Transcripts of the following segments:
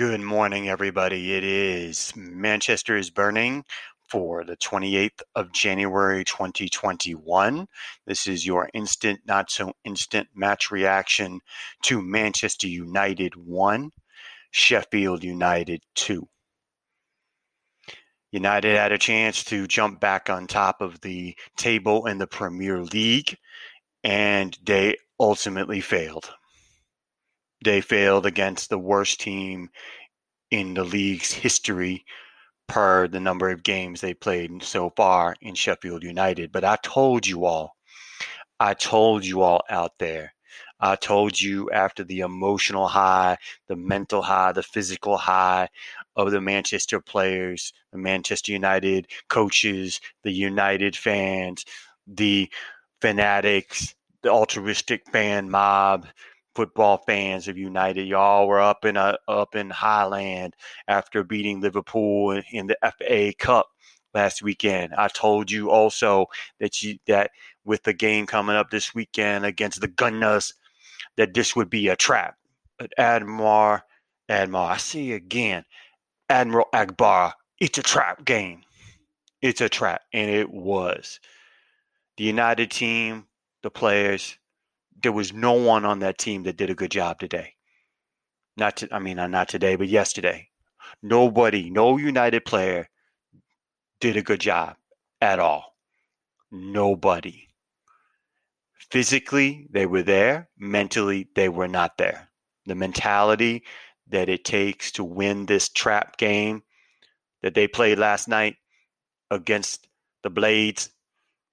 Good morning, everybody. It is Manchester is Burning for the 28th of January 2021. This is your instant, not so instant match reaction to Manchester United 1, Sheffield United 2. United had a chance to jump back on top of the table in the Premier League, and they ultimately failed they failed against the worst team in the league's history per the number of games they played so far in Sheffield United. But I told you all, I told you all out there, I told you after the emotional high, the mental high, the physical high of the Manchester players, the Manchester United coaches, the United fans, the fanatics, the altruistic fan mob, football fans of United. Y'all were up in a up in Highland after beating Liverpool in the FA Cup last weekend. I told you also that you that with the game coming up this weekend against the Gunners, that this would be a trap. But Admiral, Admiral, I see again, Admiral Ackbar, it's a trap game. It's a trap, and it was. The United team, the players, there was no one on that team that did a good job today. Not to, I mean, uh, not today, but yesterday. Nobody, no United player did a good job at all. Nobody. Physically, they were there. Mentally, they were not there. The mentality that it takes to win this trap game that they played last night against the Blades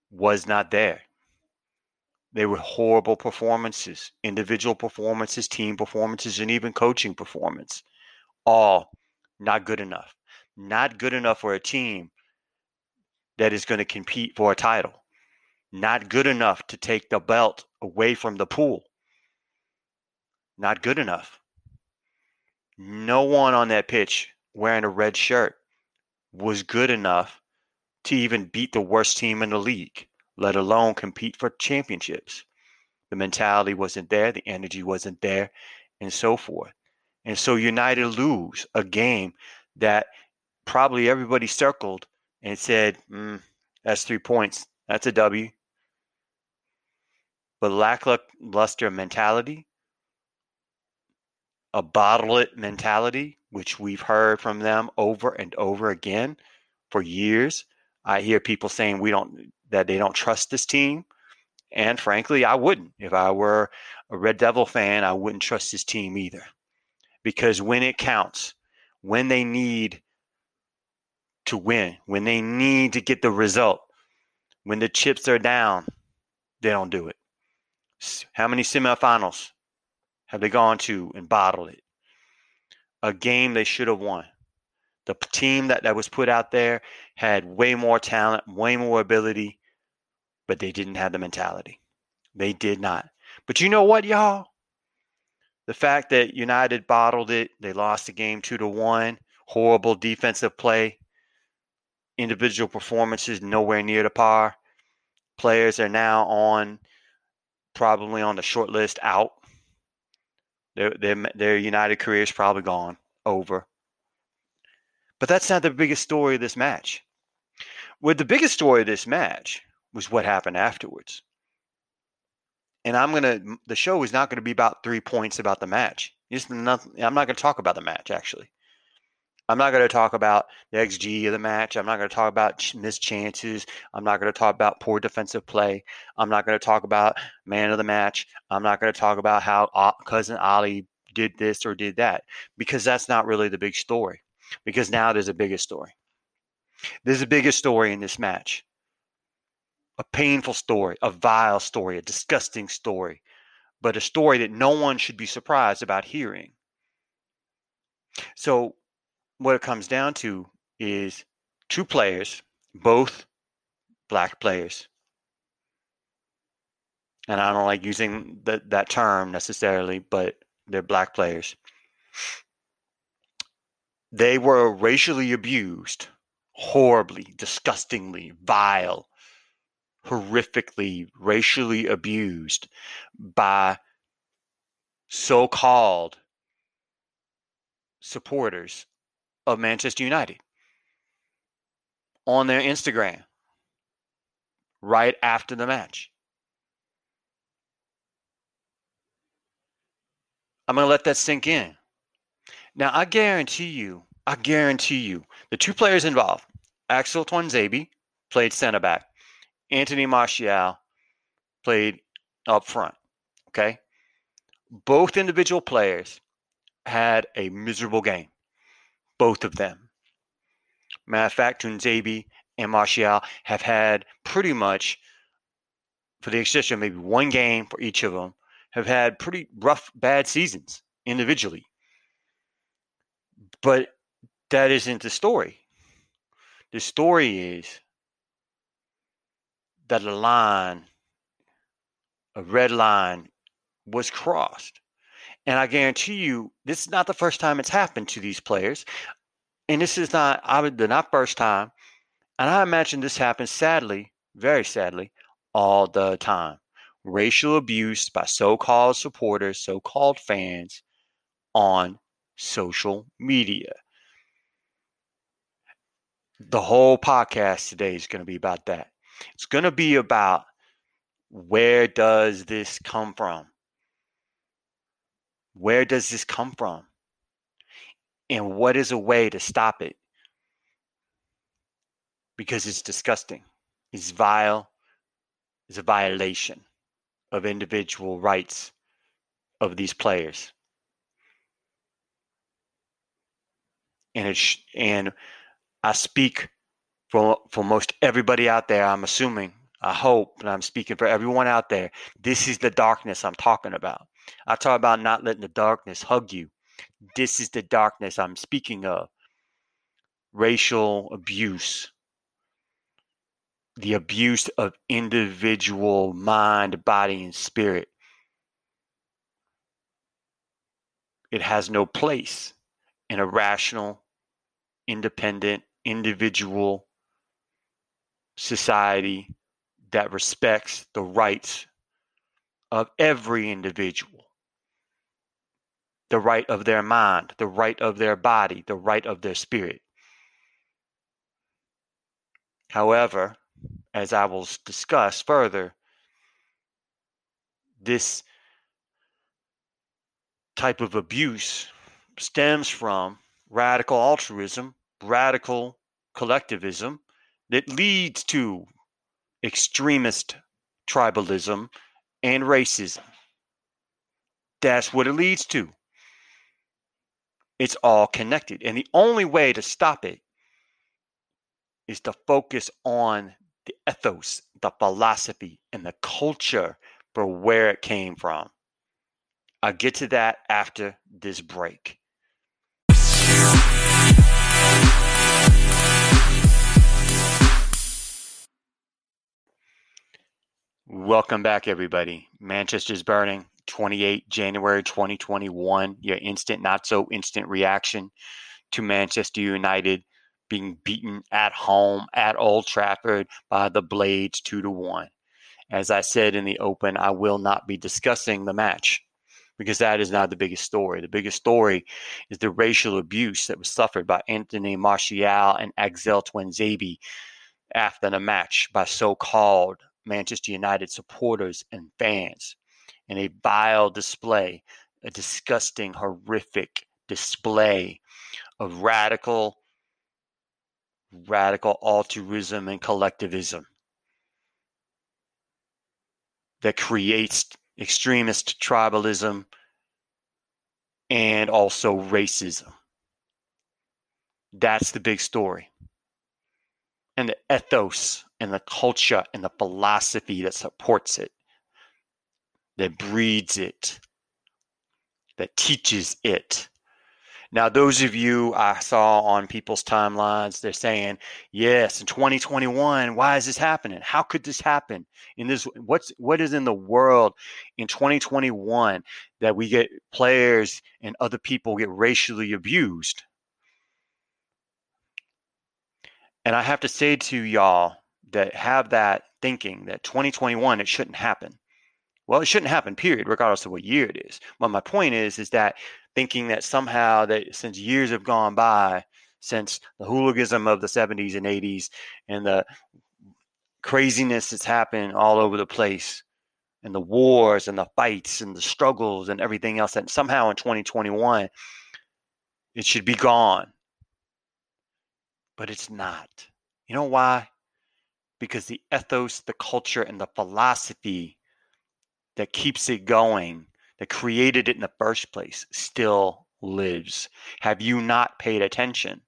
was not there. They were horrible performances, individual performances, team performances, and even coaching performance. All not good enough. Not good enough for a team that is going to compete for a title. Not good enough to take the belt away from the pool. Not good enough. No one on that pitch wearing a red shirt was good enough to even beat the worst team in the league let alone compete for championships. The mentality wasn't there, the energy wasn't there, and so forth. And so United lose a game that probably everybody circled and said, mm, that's three points. That's a W. But lackluster mentality, a bottle it mentality, which we've heard from them over and over again for years. I hear people saying we don't that they don't trust this team. And frankly, I wouldn't. If I were a Red Devil fan, I wouldn't trust this team either. Because when it counts, when they need to win, when they need to get the result, when the chips are down, they don't do it. How many semifinals have they gone to and bottled it? A game they should have won. The team that, that was put out there had way more talent, way more ability, but they didn't have the mentality. They did not. But you know what, y'all? The fact that United bottled it, they lost the game two to one, horrible defensive play, individual performances nowhere near the par. Players are now on probably on the short list out. Their, their, their United career is probably gone, over. But that's not the biggest story of this match. With the biggest story of this match was what happened afterwards. And I'm gonna the show is not gonna be about three points about the match. Just nothing, I'm not gonna talk about the match actually. I'm not going to talk about the XG of the match. I'm not going to talk about missed chances. I'm not going to talk about poor defensive play. I'm not going to talk about man of the match. I'm not going to talk about how uh, cousin Ali did this or did that because that's not really the big story. Because now there's a bigger story. There's a bigger story in this match a painful story, a vile story, a disgusting story, but a story that no one should be surprised about hearing. So, what it comes down to is two players, both black players. And I don't like using the, that term necessarily, but they're black players. They were racially abused horribly, disgustingly, vile, horrifically racially abused by so called supporters of Manchester United on their Instagram right after the match. I'm going to let that sink in. Now, I guarantee you, I guarantee you, the two players involved, Axel Tuanzebe played center back, Anthony Martial played up front. Okay. Both individual players had a miserable game. Both of them. Matter of fact, Tuanzebe and Martial have had pretty much, for the exception of maybe one game for each of them, have had pretty rough, bad seasons individually. But that isn't the story. The story is that a line, a red line, was crossed. And I guarantee you, this is not the first time it's happened to these players. And this is not I would, not first time. And I imagine this happens sadly, very sadly, all the time. Racial abuse by so called supporters, so called fans on social media. The whole podcast today is going to be about that. It's going to be about where does this come from? Where does this come from? And what is a way to stop it? Because it's disgusting. It's vile. It's a violation of individual rights of these players. And it's and I speak for for most everybody out there. I'm assuming, I hope, and I'm speaking for everyone out there. This is the darkness I'm talking about. I talk about not letting the darkness hug you. This is the darkness I'm speaking of. Racial abuse, the abuse of individual mind, body, and spirit. It has no place in a rational, independent, individual society that respects the rights of every individual the right of their mind, the right of their body, the right of their spirit. However, as I will discuss further, this type of abuse stems from radical altruism, radical collectivism that leads to extremist tribalism and racism. That's what it leads to. It's all connected. And the only way to stop it is to focus on the ethos, the philosophy, and the culture for where it came from. I'll get to that after this break. Welcome back, everybody. Manchester's burning. 28 January 2021. Your instant, not so instant reaction to Manchester United being beaten at home at Old Trafford by the Blades 2 to 1. As I said in the open, I will not be discussing the match because that is not the biggest story. The biggest story is the racial abuse that was suffered by Anthony Martial and Axel Tuanzebe after the match by so-called Manchester United supporters and fans in a vile display, a disgusting, horrific display of radical, radical altruism and collectivism that creates extremist tribalism and also racism. That's the big story. And the ethos and the culture and the philosophy that supports it that breeds it, that teaches it. Now, those of you I saw on people's timelines, they're saying, "Yes, in 2021, why is this happening? How could this happen in this? What's what is in the world in 2021 that we get players and other people get racially abused?" And I have to say to y'all that have that thinking that 2021 it shouldn't happen. Well, it shouldn't happen, period, regardless of what year it is. But my point is, is that thinking that somehow that since years have gone by, since the hooliganism of the 70s and 80s and the craziness that's happened all over the place and the wars and the fights and the struggles and everything else that somehow in 2021 it should be gone but it's not you know why because the ethos the culture and the philosophy that keeps it going that created it in the first place still lives have you not paid attention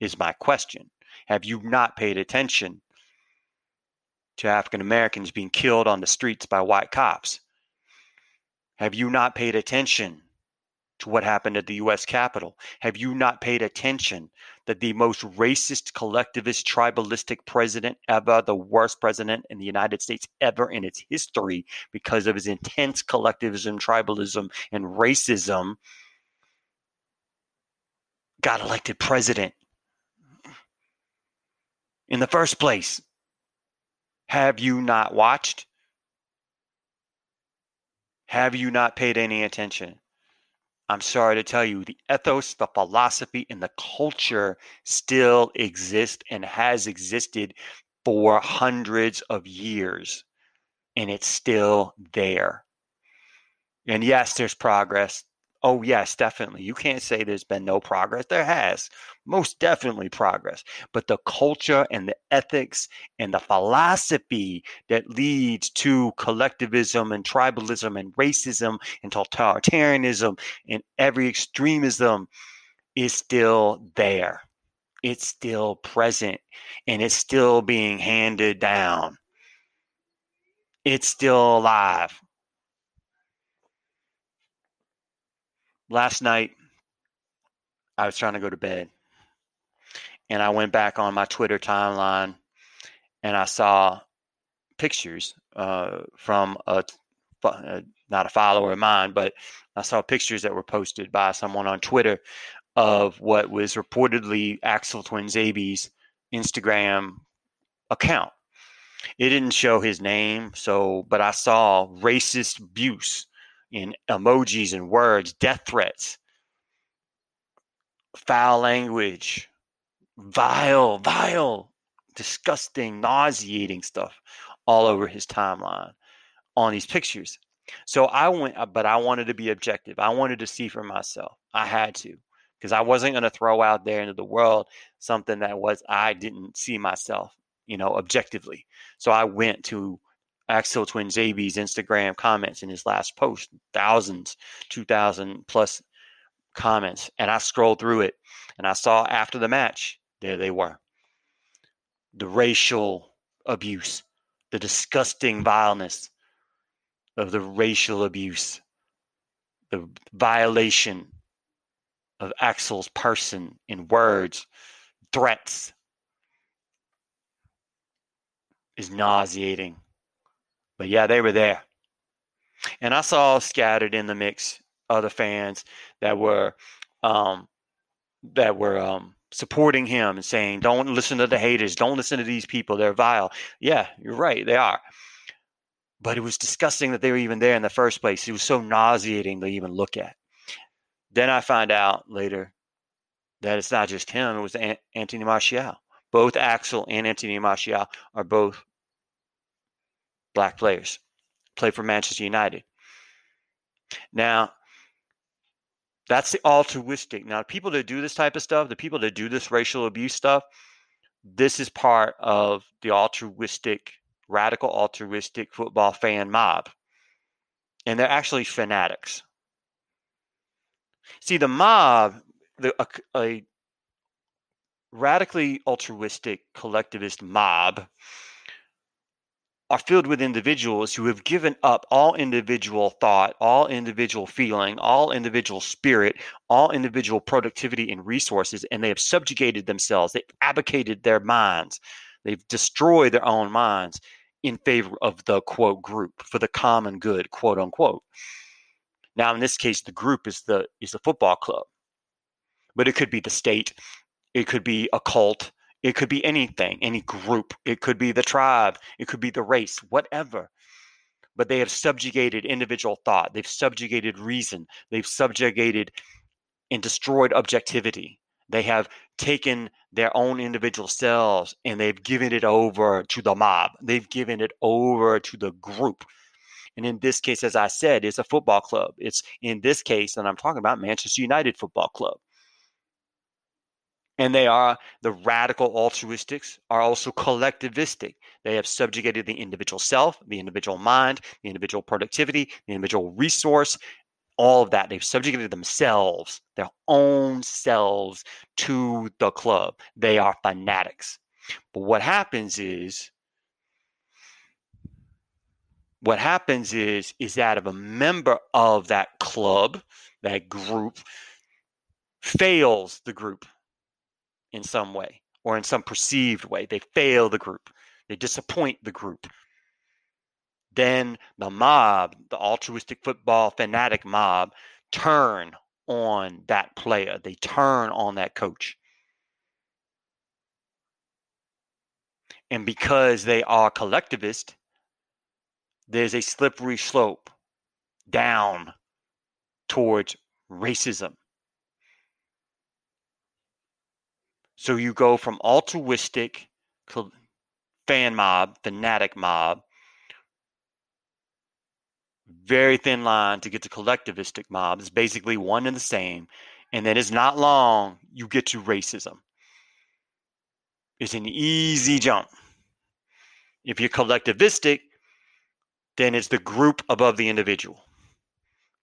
is my question have you not paid attention to African Americans being killed on the streets by white cops? Have you not paid attention to what happened at the US Capitol? Have you not paid attention that the most racist, collectivist, tribalistic president ever, the worst president in the United States ever in its history, because of his intense collectivism, tribalism, and racism, got elected president in the first place? Have you not watched? Have you not paid any attention? I'm sorry to tell you, the ethos, the philosophy, and the culture still exist and has existed for hundreds of years. And it's still there. And yes, there's progress. Oh, yes, definitely. You can't say there's been no progress. There has most definitely progress. But the culture and the ethics and the philosophy that leads to collectivism and tribalism and racism and totalitarianism and every extremism is still there. It's still present and it's still being handed down. It's still alive. Last night I was trying to go to bed and I went back on my Twitter timeline and I saw pictures uh, from a, uh, not a follower of mine, but I saw pictures that were posted by someone on Twitter of what was reportedly Axel Tuanzebe's Instagram account. It didn't show his name, so but I saw racist abuse in emojis and words, death threats, foul language, vile, vile, disgusting, nauseating stuff all over his timeline on these pictures. So I went, uh, but I wanted to be objective. I wanted to see for myself. I had to, because I wasn't going to throw out there into the world something that was I didn't see myself, you know, objectively. So I went to Axel Tuanzebe's Instagram comments in his last post, thousands, 2,000 plus comments. And I scrolled through it and I saw after the match, there they were. The racial abuse, the disgusting vileness of the racial abuse, the violation of Axel's person in words, threats is nauseating. But yeah, they were there. And I saw scattered in the mix other fans that were um, that were um, supporting him and saying, "Don't listen to the haters. Don't listen to these people. They're vile." Yeah, you're right. They are. But it was disgusting that they were even there in the first place. It was so nauseating to even look at. Then I find out later that it's not just him. It was Anthony Martial. Both Axel and Anthony Martial are both black players. Play for Manchester United. Now, that's the altruistic. Now, people that do this type of stuff, the people that do this racial abuse stuff, this is part of the altruistic, radical altruistic football fan mob. And they're actually fanatics. See, the mob, the, a, a radically altruistic collectivist mob are filled with individuals who have given up all individual thought, all individual feeling, all individual spirit, all individual productivity and resources, and they have subjugated themselves. They've abdicated their minds. They've destroyed their own minds in favor of the quote group for the common good, quote unquote. Now, in this case, the group is the is the football club, but it could be the state, it could be a cult, it could be anything, any group. It could be the tribe. It could be the race, whatever. but they have subjugated individual thought. They've subjugated reason. They've subjugated and destroyed objectivity. They have taken their own individual selves and they've given it over to the mob. They've given it over to the group. And in this case, as I said, it's a football club. It's in this case, and I'm talking about Manchester United Football Club. And they are the radical altruistics are also collectivistic. They have subjugated the individual self, the individual mind, the individual productivity, the individual resource, all of that. They've subjugated themselves, their own selves to the club. They are fanatics. But what happens is, what happens is, is that if a member of that club, that group, fails the group in some way or in some perceived way, they fail the group, they disappoint the group, then the mob, the altruistic football fanatic mob, turn on that player. They turn on that coach. And because they are collectivist, there's a slippery slope down towards racism. So you go from altruistic fan mob, fanatic mob, very thin line to get to collectivistic mob. It's basically one and the same. And then it's not long, you get to racism. It's an easy jump. If you're collectivistic, then it's the group above the individual.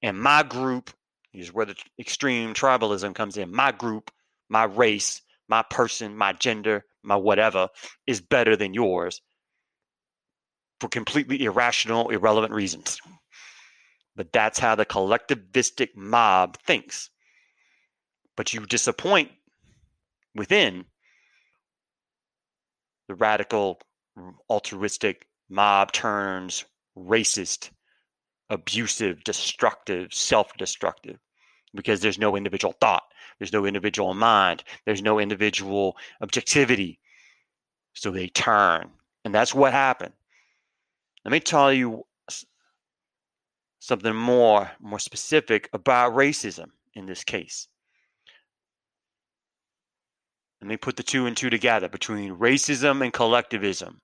And my group is where the extreme tribalism comes in. My group, my race, my person, my gender, my whatever is better than yours for completely irrational, irrelevant reasons. But that's how the collectivistic mob thinks. But you disappoint within the radical, altruistic mob turns racist, abusive, destructive, self destructive, because there's no individual thought, there's no individual mind, there's no individual objectivity. So they turn. And that's what happened. Let me tell you something more more specific about racism in this case. Let me put the two and two together between racism and collectivism.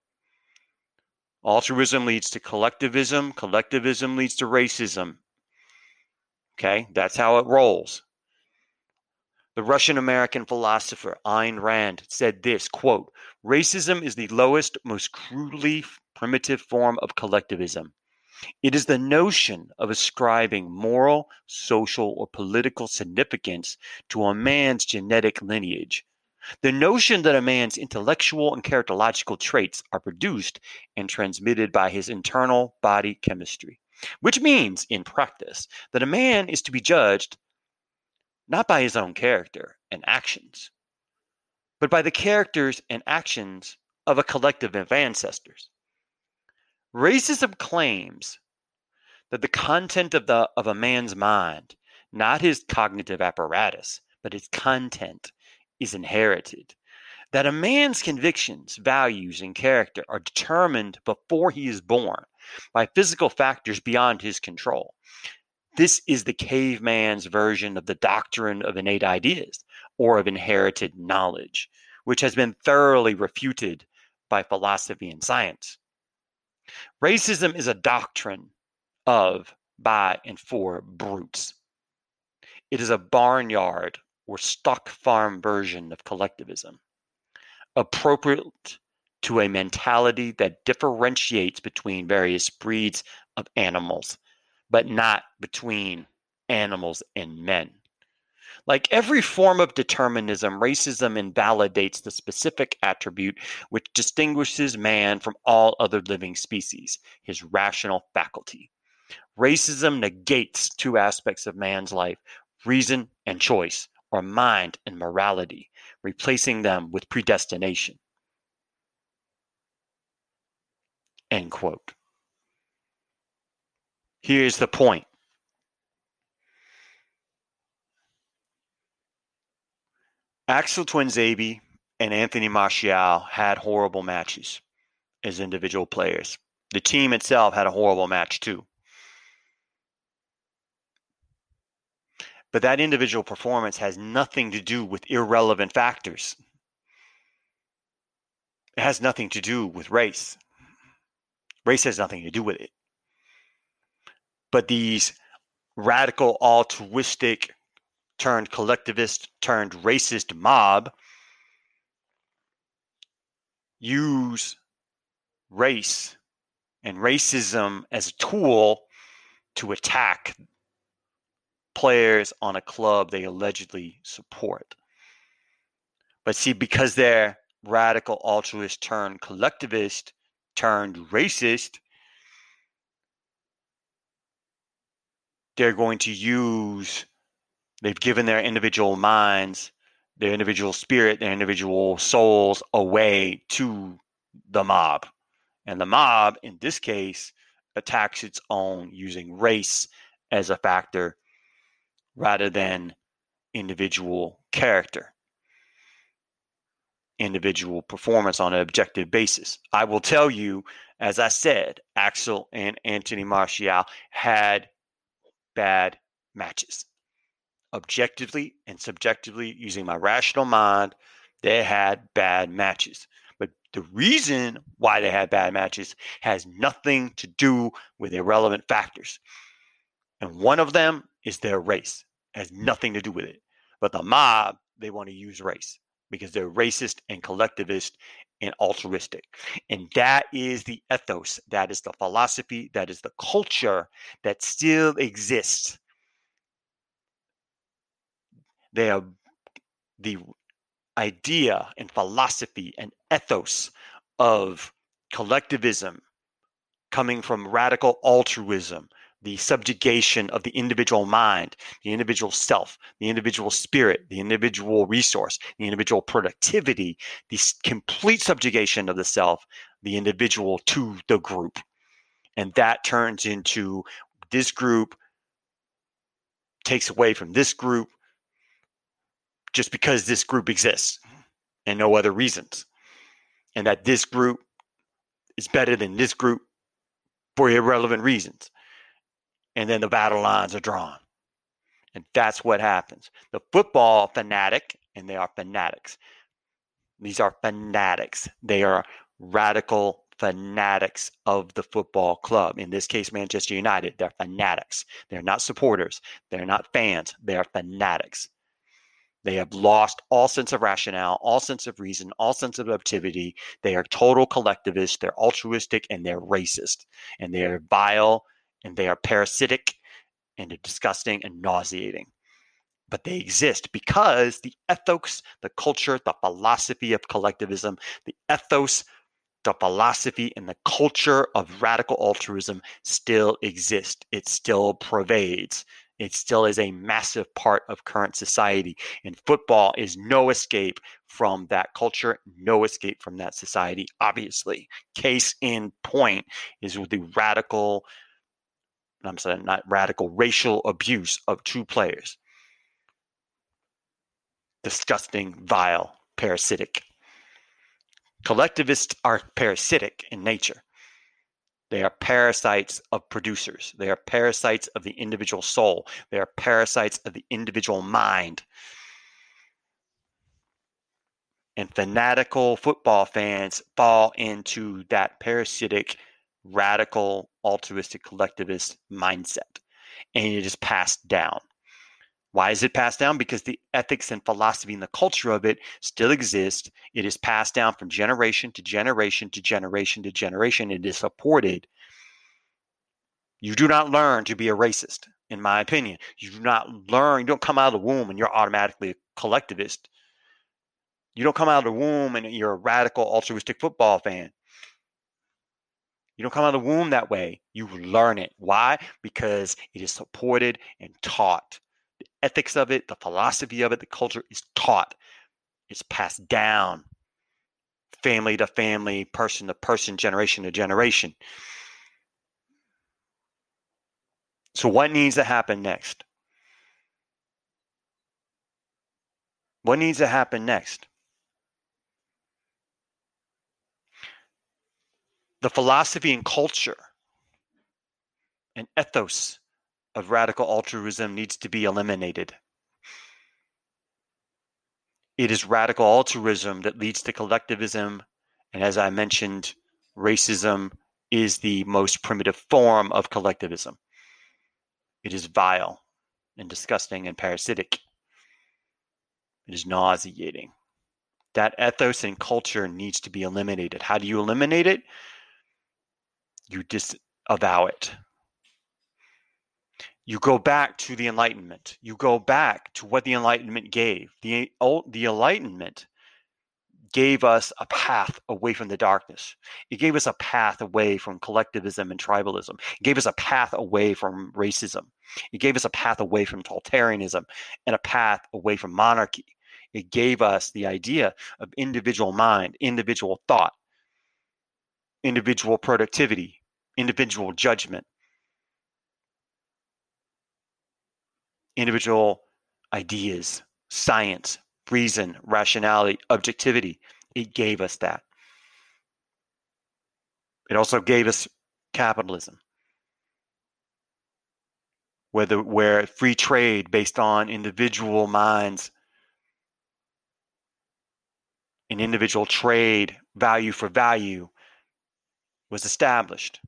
Altruism leads to collectivism, collectivism leads to racism. Okay, that's how it rolls. The Russian American philosopher Ayn Rand said this quote, Racism is the lowest, most crudely primitive form of collectivism. It is the notion of ascribing moral, social, or political significance to a man's genetic lineage. The notion that a man's intellectual and characterological traits are produced and transmitted by his internal body chemistry, which means, in practice, that a man is to be judged not by his own character and actions, but by the characters and actions of a collective of ancestors. Racism claims that the content of the of a man's mind, not his cognitive apparatus, but his content is inherited. That a man's convictions, values, and character are determined before he is born by physical factors beyond his control. This is the caveman's version of the doctrine of innate ideas or of inherited knowledge, which has been thoroughly refuted by philosophy and science. Racism is a doctrine of, by, and for brutes. It is a barnyard or stock farm version of collectivism, appropriate to a mentality that differentiates between various breeds of animals, but not between animals and men. Like every form of determinism, racism invalidates the specific attribute which distinguishes man from all other living species his rational faculty. Racism negates two aspects of man's life reason and choice, or mind and morality, replacing them with predestination. End quote. Here's the point Axel Tuanzebe and Anthony Martial had horrible matches as individual players. The team itself had a horrible match too. But that individual performance has nothing to do with irrelevant factors. It has nothing to do with race. Race has nothing to do with it. But these radical, altruistic, turned collectivist, turned racist mob use race and racism as a tool to attack players on a club they allegedly support. But see, because they're radical altruist turned collectivist turned racist, they're going to use, they've given their individual minds, their individual spirit, their individual souls away to the mob. And the mob, in this case, attacks its own using race as a factor rather than individual character, individual performance on an objective basis. I will tell you, as I said, Axel and Anthony Martial had bad matches. Objectively and subjectively, using my rational mind, they had bad matches. But the reason why they had bad matches has nothing to do with irrelevant factors. And one of them is their race. It has nothing to do with it. But the mob, they want to use race because they're racist and collectivist and altruistic. And that is the ethos, that is the philosophy, that is the culture that still exists. They are the idea and philosophy and ethos of collectivism coming from radical altruism the subjugation of the individual mind, the individual self, the individual spirit, the individual resource, the individual productivity, the complete subjugation of the self, the individual to the group. And that turns into this group takes away from this group just because this group exists and no other reasons. And that this group is better than this group for irrelevant reasons and then the battle lines are drawn. And that's what happens. The football fanatic, and they are fanatics. These are fanatics. They are radical fanatics of the football club. In this case, Manchester United. They're fanatics. They're not supporters. They're not fans. They are fanatics. They have lost all sense of rationale, all sense of reason, all sense of objectivity. They are total collectivists. They're altruistic and they're racist. And they are vile and they are parasitic and disgusting and nauseating. But they exist because the ethos, the culture, the philosophy of collectivism, the ethos, the philosophy, and the culture of radical altruism still exist. It still pervades. It still is a massive part of current society. And football is no escape from that culture, no escape from that society, obviously. Case in point is the radical I'm saying not radical racial abuse of two players. Disgusting, vile, parasitic. Collectivists are parasitic in nature. They are parasites of producers. They are parasites of the individual soul. They are parasites of the individual mind. And fanatical football fans fall into that parasitic radical, altruistic, collectivist mindset. And it is passed down. Why is it passed down? Because the ethics and philosophy and the culture of it still exist. It is passed down from generation to generation to generation to generation. It is supported. You do not learn to be a racist, in my opinion. You do not learn, you don't come out of the womb and you're automatically a collectivist. You don't come out of the womb and you're a radical altruistic football fan. You don't come out of the womb that way. You learn it. Why? Because it is supported and taught. The ethics of it, the philosophy of it, the culture is taught. It's passed down family to family, person to person, generation to generation. So, what needs to happen next? What needs to happen next? The philosophy and culture and ethos of radical altruism needs to be eliminated. It is radical altruism that leads to collectivism. And as I mentioned, racism is the most primitive form of collectivism. It is vile and disgusting and parasitic. It is nauseating. That ethos and culture needs to be eliminated. How do you eliminate it? You disavow it. You go back to the Enlightenment. You go back to what the Enlightenment gave. The, the Enlightenment gave us a path away from the darkness. It gave us a path away from collectivism and tribalism. It gave us a path away from racism. It gave us a path away from totalitarianism and a path away from monarchy. It gave us the idea of individual mind, individual thought, individual productivity, individual judgment, individual ideas, science, reason, rationality, objectivity. It gave us that. It also gave us capitalism, where, the, where free trade based on individual minds and individual trade, value for value, was established.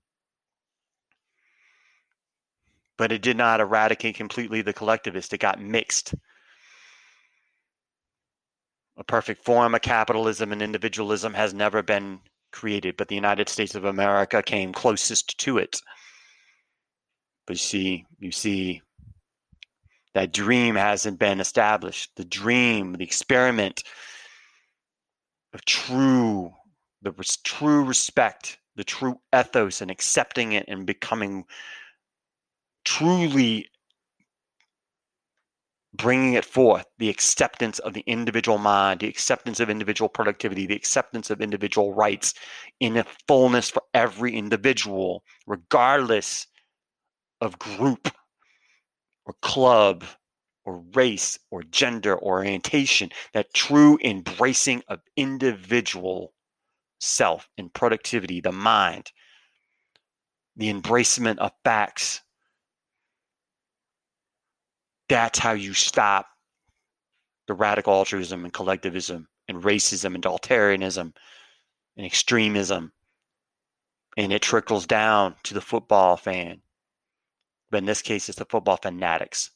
But it did not eradicate completely the collectivist. It got mixed a perfect form of capitalism and individualism has never been created, but the United States of America came closest to it. But you see, you see, that dream hasn't been established. The dream, the experiment of true, the true respect, the true ethos, and accepting it and becoming truly bringing it forth the acceptance of the individual mind, the acceptance of individual productivity, the acceptance of individual rights in a fullness for every individual, regardless of group or club or race or gender or orientation, that true embracing of individual self and productivity, the mind, the embracement of facts, that's how you stop the radical altruism and collectivism and racism and totalitarianism and extremism. And it trickles down to the football fan. But in this case, it's the football fanatics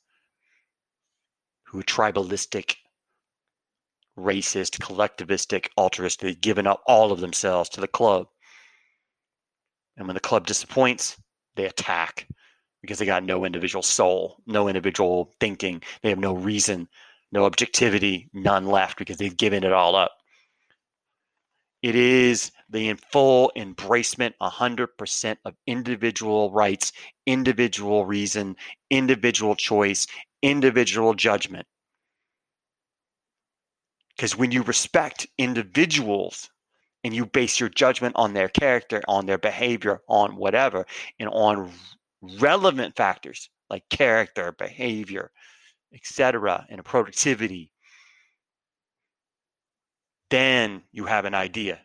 who are tribalistic, racist, collectivistic, altruistic. They've given up all of themselves to the club. And when the club disappoints, they attack because they got no individual soul, no individual thinking. They have no reason, no objectivity, none left because they've given it all up. It is the full embracement 100% of individual rights, individual reason, individual choice, individual judgment. Because when you respect individuals and you base your judgment on their character, on their behavior, on whatever, and on relevant factors like character, behavior, etc., and productivity, then you have an idea.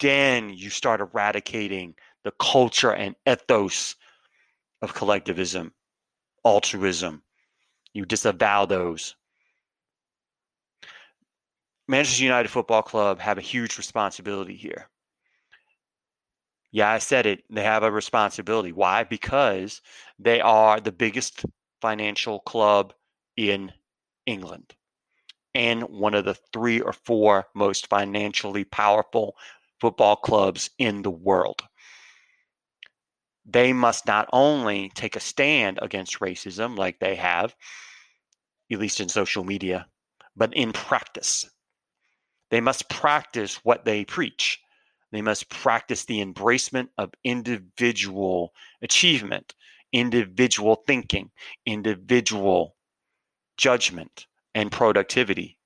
Then you start eradicating the culture and ethos of collectivism, altruism. You disavow those. Manchester United Football Club have a huge responsibility here. Yeah, I said it. They have a responsibility. Why? Because they are the biggest financial club in England and one of the three or four most financially powerful football clubs in the world. They must not only take a stand against racism like they have, at least in social media, but in practice. They must practice what they preach. They must practice the embracement of individual achievement, individual thinking, individual judgment, and productivity.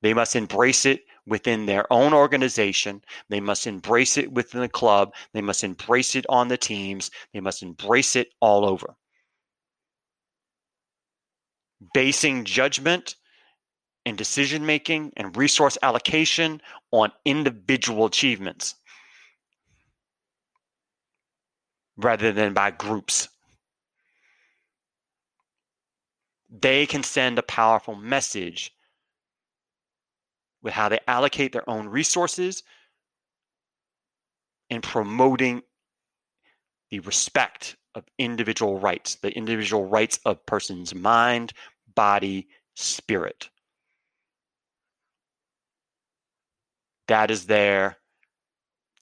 They must embrace it within their own organization. They must embrace it within the club. They must embrace it on the teams. They must embrace it all over. Basing judgment and decision making and resource allocation on individual achievements. rather than by groups. They can send a powerful message with how they allocate their own resources in promoting the respect of individual rights, the individual rights of person's mind, body, spirit. That is their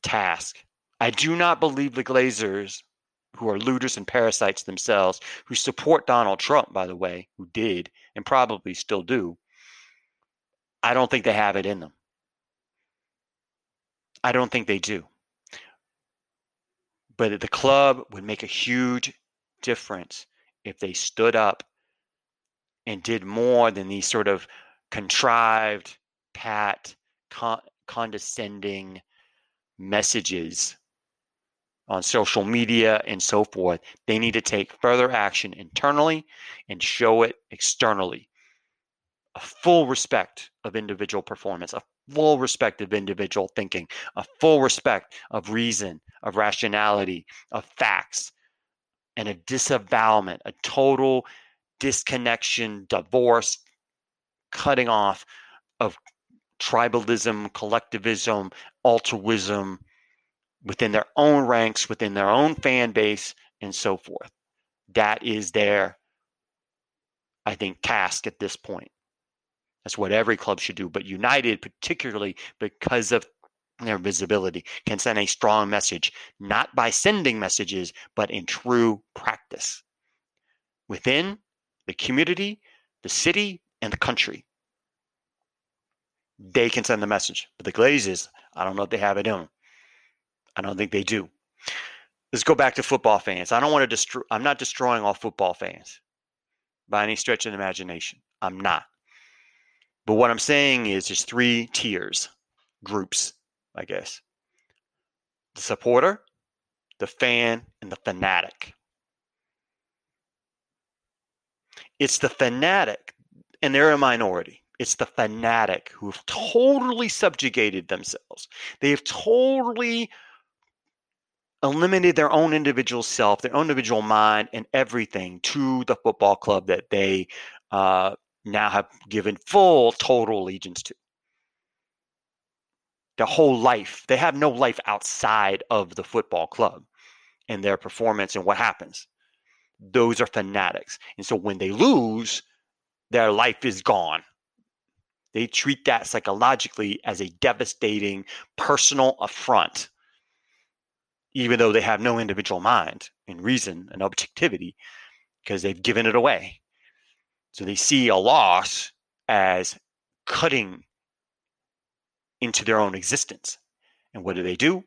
task. I do not believe the Glazers, who are looters and parasites themselves, who support Donald Trump, by the way, who did and probably still do, I don't think they have it in them. I don't think they do. But the club would make a huge difference if they stood up and did more than these sort of contrived, pat, con- condescending messages on social media and so forth. They need to take further action internally and show it externally. A full respect of individual performance, a full respect of individual thinking, a full respect of reason, of rationality, of facts, and a disavowalment, a total disconnection, divorce, cutting off of tribalism, collectivism, altruism within their own ranks, within their own fan base, and so forth. That is their, I think, task at this point. That's what every club should do. But United, particularly because of their visibility, can send a strong message, not by sending messages, but in true practice within the community, the city, and the country. Mm. They can send the message. But the Glazers, I don't know if they have it in. I don't think they do. Let's go back to football fans. I don't want to destroy, I'm not destroying all football fans by any stretch of imagination. I'm not. But what I'm saying is there's three tiers, groups, I guess the supporter, the fan, and the fanatic. It's the fanatic, and they're a minority. It's the fanatic who have totally subjugated themselves. They have totally eliminated their own individual self, their own individual mind, and everything to the football club that they uh, now have given full, total allegiance to. Their whole life, they have no life outside of the football club and their performance and what happens. Those are fanatics. And so when they lose, their life is gone. They treat that psychologically as a devastating personal affront, even though they have no individual mind and reason and objectivity because they've given it away. So they see a loss as cutting into their own existence. And what do they do?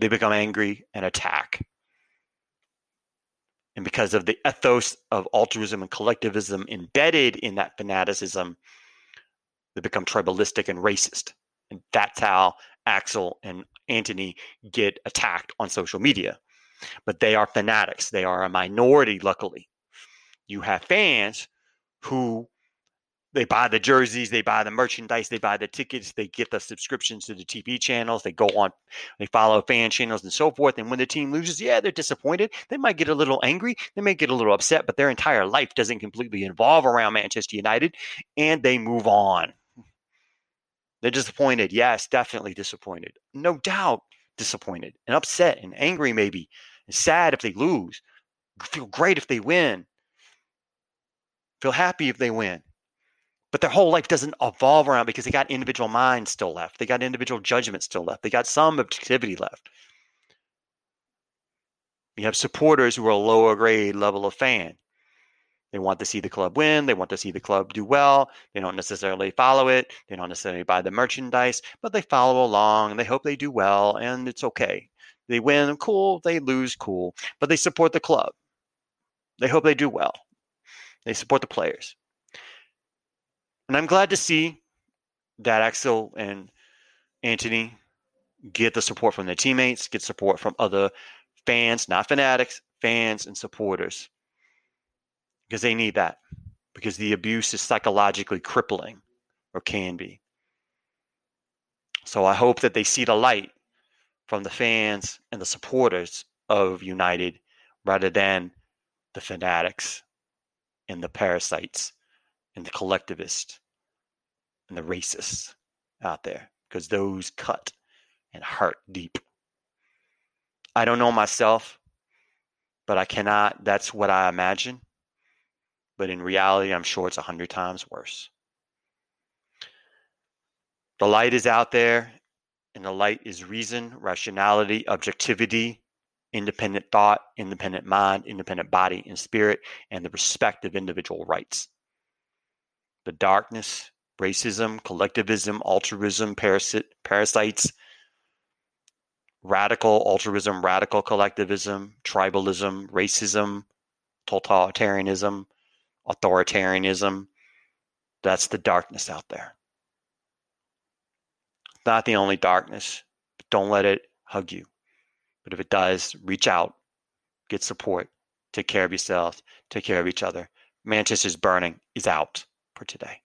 They become angry and attack. And because of the ethos of altruism and collectivism embedded in that fanaticism, they become tribalistic and racist. And that's how Axel and Anthony get attacked on social media. But they are fanatics. They are a minority, luckily. You have fans who they buy the jerseys, they buy the merchandise, they buy the tickets, they get the subscriptions to the TV channels, they go on, they follow fan channels and so forth. And when the team loses, yeah, they're disappointed. They might get a little angry, they may get a little upset, but their entire life doesn't completely involve around Manchester United and they move on. They're disappointed. Yes, definitely disappointed. No doubt disappointed and upset and angry, maybe, and sad if they lose. Feel great if they win. Feel happy if they win but their whole life doesn't evolve around because they got individual minds still left. They got individual judgment still left. They got some objectivity left. You have supporters who are a lower grade level of fan. They want to see the club win. They want to see the club do well. They don't necessarily follow it. They don't necessarily buy the merchandise, but they follow along. And they hope they do well, and it's okay. They win, cool. They lose, cool. But they support the club. They hope they do well. They support the players. And I'm glad to see that Axel and Anthony get the support from their teammates, get support from other fans, not fanatics, fans and supporters. Because they need that. Because the abuse is psychologically crippling or can be. So I hope that they see the light from the fans and the supporters of United rather than the fanatics and the parasites and the collectivists and the racists out there because those cut and hurt deep. I don't know myself, but I cannot, that's what I imagine. But in reality, I'm sure it's a hundred times worse. The light is out there, and the light is reason, rationality, objectivity, independent thought, independent mind, independent body and spirit, and the respect of individual rights. The darkness, racism, collectivism, altruism, parasit, parasites, radical altruism, radical collectivism, tribalism, racism, totalitarianism, authoritarianism. That's the darkness out there. Not the only darkness, but don't let it hug you. But if it does, reach out, get support, take care of yourselves, take care of each other. Manchester's Burning is out for today.